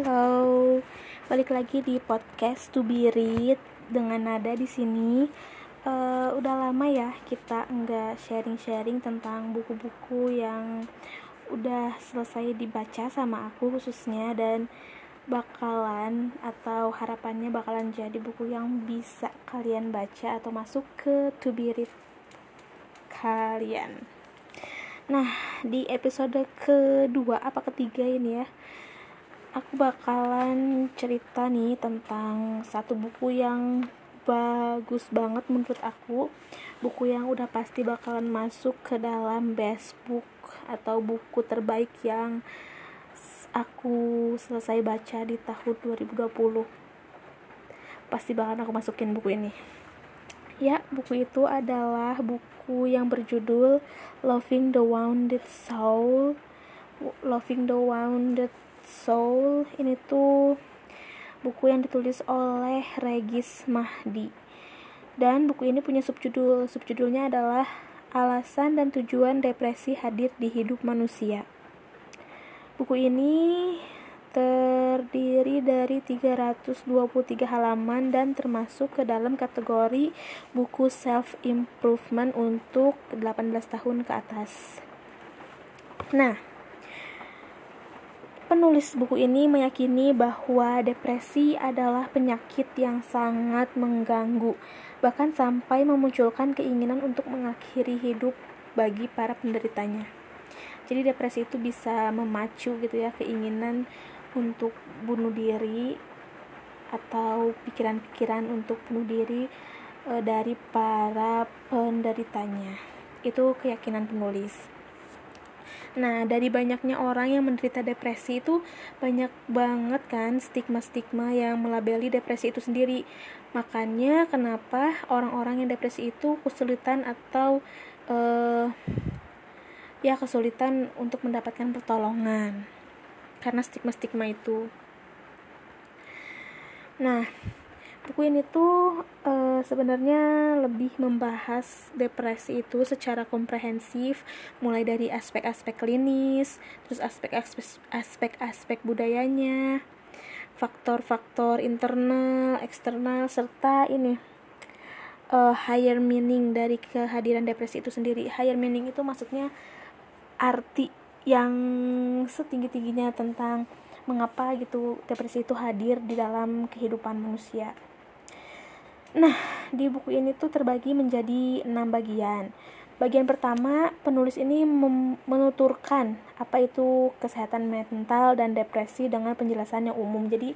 Halo, balik lagi di podcast To Be Read dengan nada di sini. Uh, udah lama ya kita nggak sharing-sharing tentang buku-buku yang udah selesai dibaca sama aku khususnya dan bakalan atau harapannya bakalan jadi buku yang bisa kalian baca atau masuk ke To Be Read kalian. Nah, di episode kedua apa ketiga ini ya aku bakalan cerita nih tentang satu buku yang bagus banget menurut aku. Buku yang udah pasti bakalan masuk ke dalam best book atau buku terbaik yang aku selesai baca di tahun 2020 pasti bakalan aku masukin buku ini. Ya buku itu adalah buku yang berjudul Loving the Wounded Soul. Loving the Wounded Soul ini tuh buku yang ditulis oleh Regis Mahdi. Dan buku ini punya subjudul. Subjudulnya adalah alasan dan tujuan depresi hadir di hidup manusia. Buku ini terdiri dari 323 halaman dan termasuk ke dalam kategori buku self improvement untuk 18 tahun ke atas. Nah Penulis buku ini meyakini bahwa depresi adalah penyakit yang sangat mengganggu, bahkan sampai memunculkan keinginan untuk mengakhiri hidup bagi para penderitanya. Jadi depresi itu bisa memacu gitu ya keinginan untuk bunuh diri atau pikiran-pikiran untuk bunuh diri e, dari para penderitanya. Itu keyakinan penulis. Nah, dari banyaknya orang yang menderita depresi itu banyak banget kan stigma-stigma yang melabeli depresi itu sendiri. Makanya kenapa orang-orang yang depresi itu kesulitan atau uh, ya kesulitan untuk mendapatkan pertolongan karena stigma-stigma itu. Nah, buku ini tuh uh, sebenarnya lebih membahas depresi itu secara komprehensif mulai dari aspek-aspek klinis terus aspek-aspek budayanya faktor-faktor internal eksternal serta ini uh, higher meaning dari kehadiran depresi itu sendiri. Higher meaning itu maksudnya arti yang setinggi-tingginya tentang mengapa gitu depresi itu hadir di dalam kehidupan manusia Nah, di buku ini tuh terbagi menjadi enam bagian. Bagian pertama, penulis ini menuturkan apa itu kesehatan mental dan depresi dengan penjelasan yang umum. Jadi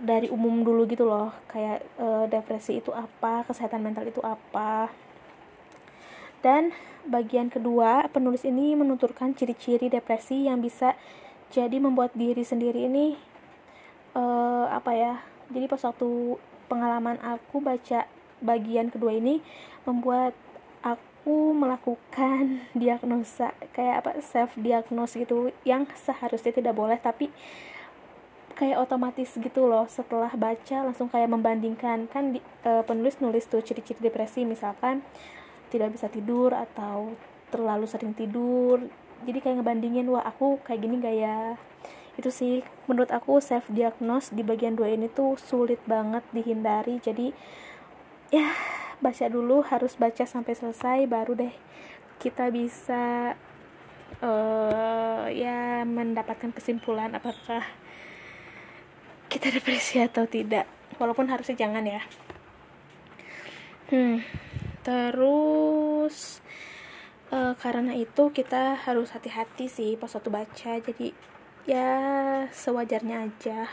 dari umum dulu gitu loh, kayak e, depresi itu apa, kesehatan mental itu apa. Dan bagian kedua, penulis ini menuturkan ciri-ciri depresi yang bisa jadi membuat diri sendiri ini e, apa ya? Jadi pas waktu pengalaman aku baca bagian kedua ini membuat aku melakukan diagnosa kayak apa self diagnose gitu yang seharusnya tidak boleh tapi kayak otomatis gitu loh. Setelah baca langsung kayak membandingkan kan di, e, penulis nulis tuh ciri-ciri depresi misalkan tidak bisa tidur atau terlalu sering tidur. Jadi kayak ngebandingin wah aku kayak gini gak ya itu sih menurut aku self diagnose di bagian dua ini tuh sulit banget dihindari. Jadi ya baca dulu harus baca sampai selesai baru deh kita bisa uh, ya mendapatkan kesimpulan apakah kita depresi atau tidak. Walaupun harusnya jangan ya. Hmm terus uh, karena itu kita harus hati-hati sih pas waktu baca. Jadi ya sewajarnya aja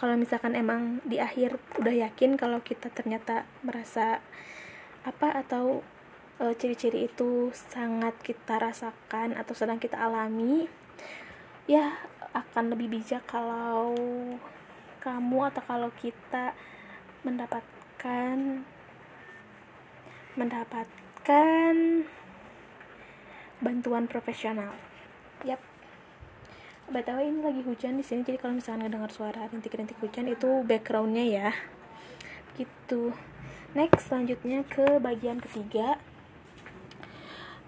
kalau misalkan emang di akhir udah yakin kalau kita ternyata merasa apa atau e, ciri-ciri itu sangat kita rasakan atau sedang kita alami ya akan lebih bijak kalau kamu atau kalau kita mendapatkan mendapatkan bantuan profesional. Yap btw ini lagi hujan di sini jadi kalau misalnya ngedengar suara rintik-rintik hujan itu backgroundnya ya. Gitu. Next selanjutnya ke bagian ketiga.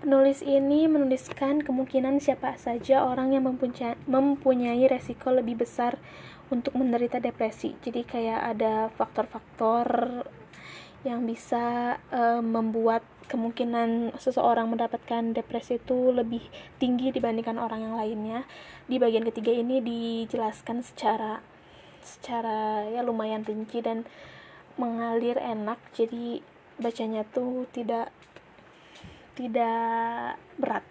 Penulis ini menuliskan kemungkinan siapa saja orang yang mempunyai, mempunyai resiko lebih besar untuk menderita depresi. Jadi kayak ada faktor-faktor yang bisa uh, membuat kemungkinan seseorang mendapatkan depresi itu lebih tinggi dibandingkan orang yang lainnya. Di bagian ketiga ini dijelaskan secara secara ya lumayan rinci dan mengalir enak. Jadi bacanya tuh tidak tidak berat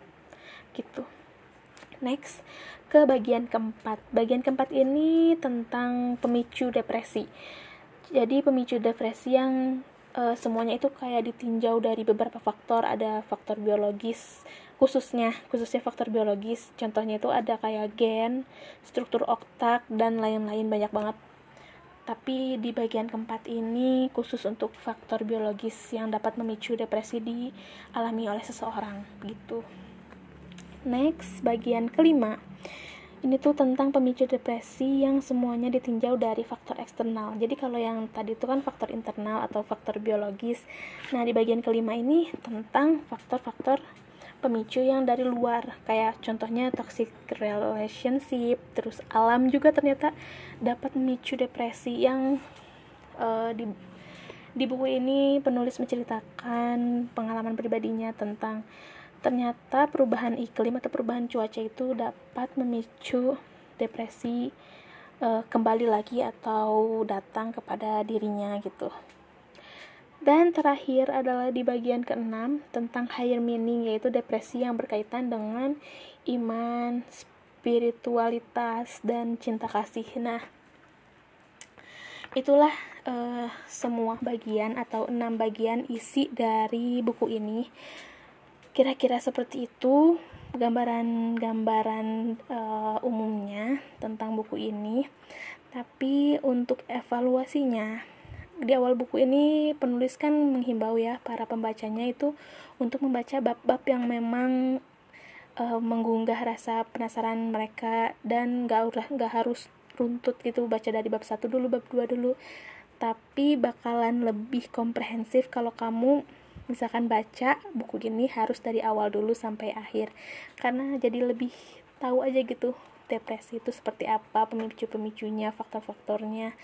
gitu next ke bagian keempat bagian keempat ini tentang pemicu depresi jadi pemicu depresi yang uh, semuanya itu kayak ditinjau dari beberapa faktor. Ada faktor biologis khususnya khususnya faktor biologis. Contohnya itu ada kayak gen struktur otak dan lain-lain. Banyak banget. Tapi di bagian keempat ini khusus untuk faktor biologis yang dapat memicu depresi dialami oleh seseorang. Gitu. Next, bagian kelima. Ini tuh tentang pemicu depresi yang semuanya ditinjau dari faktor eksternal. Jadi kalau yang tadi itu kan faktor internal atau faktor biologis. Nah, di bagian kelima ini tentang faktor-faktor pemicu yang dari luar kayak contohnya toxic relationship terus alam juga ternyata dapat memicu depresi yang uh, di di buku ini penulis menceritakan pengalaman pribadinya tentang ternyata perubahan iklim atau perubahan cuaca itu dapat memicu depresi uh, kembali lagi atau datang kepada dirinya gitu. Dan terakhir adalah di bagian keenam tentang higher meaning yaitu depresi yang berkaitan dengan iman, spiritualitas dan cinta kasih. Nah, itulah uh, semua bagian atau enam bagian isi dari buku ini. Kira-kira seperti itu gambaran-gambaran uh, umumnya tentang buku ini. Tapi untuk evaluasinya di awal buku ini penulis kan menghimbau ya para pembacanya itu untuk membaca bab-bab yang memang uh, menggugah rasa penasaran mereka dan gak gak harus runtut gitu baca dari bab satu dulu bab dua dulu tapi bakalan lebih komprehensif kalau kamu misalkan baca buku ini harus dari awal dulu sampai akhir. Karena jadi lebih tahu aja gitu depresi itu seperti apa pemicu-pemicunya faktor-faktornya.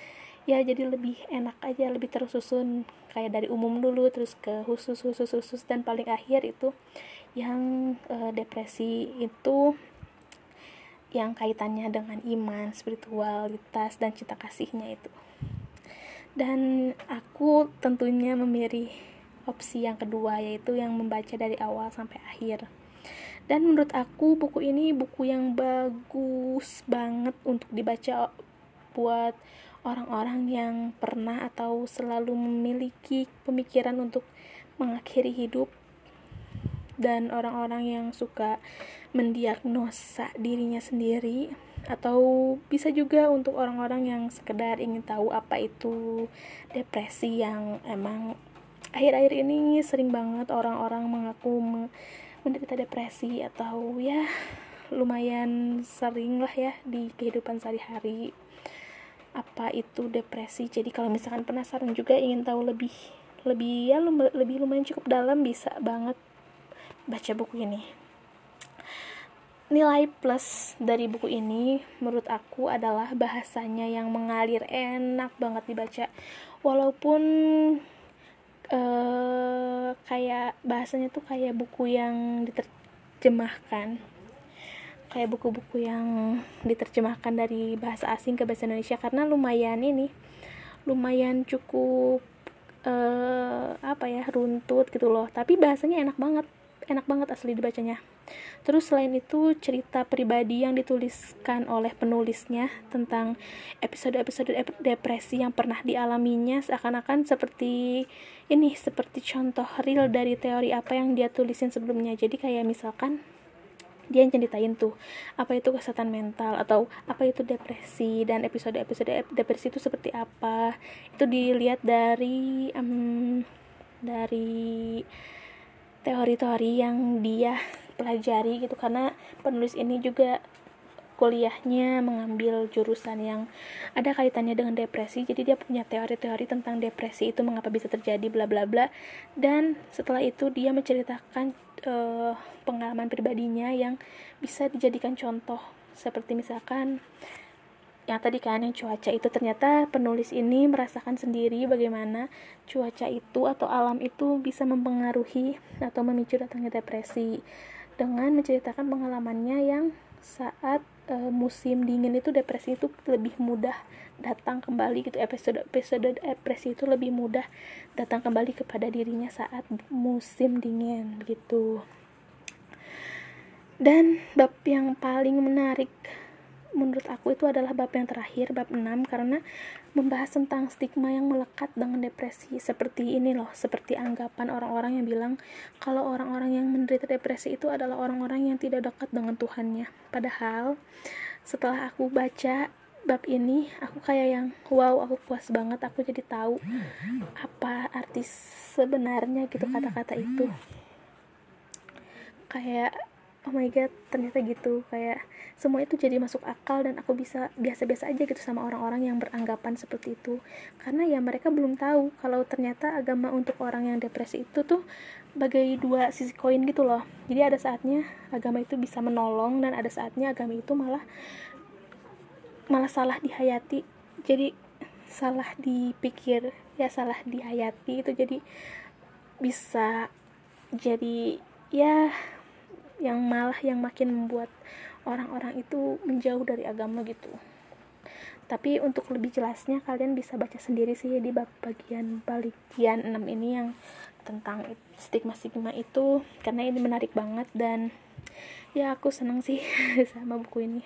Ya jadi lebih enak aja lebih tersusun kayak dari umum dulu terus ke khusus khusus khusus. Dan paling akhir itu yang uh, depresi itu yang kaitannya dengan iman, spiritualitas dan cinta kasihnya itu. Dan aku tentunya memilih opsi yang kedua yaitu yang membaca dari awal sampai akhir. Dan menurut aku buku ini buku yang bagus banget untuk dibaca buat orang-orang yang pernah atau selalu memiliki pemikiran untuk mengakhiri hidup dan orang-orang yang suka mendiagnosa dirinya sendiri atau bisa juga untuk orang-orang yang sekedar ingin tahu apa itu depresi yang emang akhir-akhir ini sering banget orang-orang mengaku menderita depresi atau ya lumayan sering lah ya di kehidupan sehari-hari. Apa itu depresi? Jadi kalau misalkan penasaran juga ingin tahu lebih lebih ya lebih lumayan cukup dalam bisa banget baca buku ini. Nilai plus dari buku ini menurut aku adalah bahasanya yang mengalir enak banget dibaca. Walaupun uh, kayak bahasanya tuh kayak buku yang diterjemahkan. Kayak buku-buku yang diterjemahkan dari bahasa asing ke bahasa Indonesia. Karena lumayan ini lumayan cukup uh, apa ya runtut gitu loh. Tapi bahasanya enak banget enak banget asli dibacanya terus selain itu cerita pribadi yang dituliskan oleh penulisnya tentang episode-episode depresi yang pernah dialaminya seakan-akan seperti ini seperti contoh real dari teori apa yang dia tulisin sebelumnya. Jadi kayak misalkan dia yang ceritain tuh apa itu kesehatan mental atau apa itu depresi dan episode-episode depresi itu seperti apa. Itu dilihat dari um, dari teori-teori yang dia pelajari gitu karena penulis ini juga kuliahnya mengambil jurusan yang ada kaitannya dengan depresi. Jadi dia punya teori-teori tentang depresi itu mengapa bisa terjadi bla bla bla. Dan setelah itu dia menceritakan uh, pengalaman pribadinya yang bisa dijadikan contoh. Seperti misalkan yang tadi kan yang cuaca itu. Ternyata penulis ini merasakan sendiri bagaimana cuaca itu atau alam itu bisa mempengaruhi atau memicu datangnya depresi dengan menceritakan pengalamannya yang saat e, musim dingin itu depresi itu lebih mudah datang kembali gitu. Episode episode depresi itu lebih mudah datang kembali kepada dirinya saat musim dingin begitu dan bab yang paling menarik menurut aku itu adalah bab yang terakhir, bab 6 karena membahas tentang stigma yang melekat dengan depresi seperti ini loh, seperti anggapan orang-orang yang bilang kalau orang-orang yang menderita depresi itu adalah orang-orang yang tidak dekat dengan Tuhannya. Padahal setelah aku baca bab ini, aku kayak yang wow, aku puas banget, aku jadi tahu apa arti sebenarnya gitu kata-kata itu. Kayak oh my god, ternyata gitu kayak semua itu jadi masuk akal dan aku bisa biasa-biasa aja gitu sama orang-orang yang beranggapan seperti itu. Karena ya mereka belum tahu kalau ternyata agama untuk orang yang depresi itu tuh bagai dua sisi koin gitu loh. Jadi ada saatnya agama itu bisa menolong dan ada saatnya agama itu malah malah salah dihayati. Jadi salah dipikir ya salah dihayati itu jadi bisa jadi ya yang malah yang makin membuat orang-orang itu menjauh dari agama gitu. Tapi untuk lebih jelasnya kalian bisa baca sendiri sih di bagian bagian 6 ini yang tentang stigma-stigma itu karena ini menarik banget dan ya aku senang sih sama buku ini.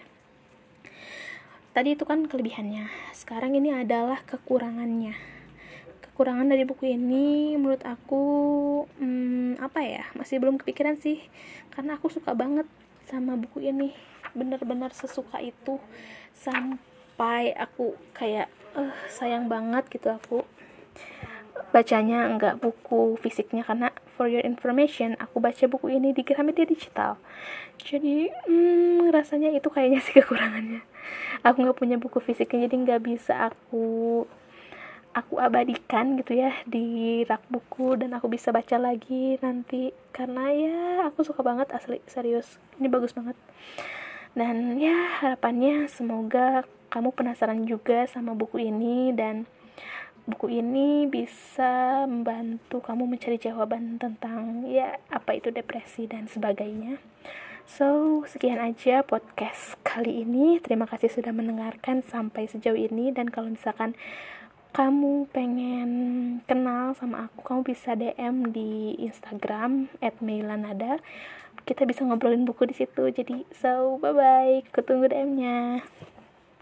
Tadi itu kan kelebihannya. Sekarang ini adalah kekurangannya. Kekurangan dari buku ini menurut aku hmm, apa ya masih belum kepikiran sih. Karena aku suka banget sama buku ini bener-bener sesuka itu. Sampai aku kayak uh, sayang banget gitu aku. Bacanya enggak buku fisiknya karena for your information aku baca buku ini di Gramedia digital. Jadi hmm, rasanya itu kayaknya sih kekurangannya. Aku nggak punya buku fisiknya jadi nggak bisa aku aku abadikan gitu ya di rak buku dan aku bisa baca lagi nanti. Karena ya aku suka banget asli serius. Ini bagus banget dan ya harapannya semoga kamu penasaran juga sama buku ini dan buku ini bisa membantu kamu mencari jawaban tentang ya apa itu depresi dan sebagainya. So, sekian aja podcast kali ini. Terima kasih sudah mendengarkan sampai sejauh ini dan kalau misalkan kamu pengen kenal sama aku, kamu bisa DM di Instagram @meilanada. Kita bisa ngobrolin buku di situ. Jadi, so bye bye. Ketunggu DM-nya.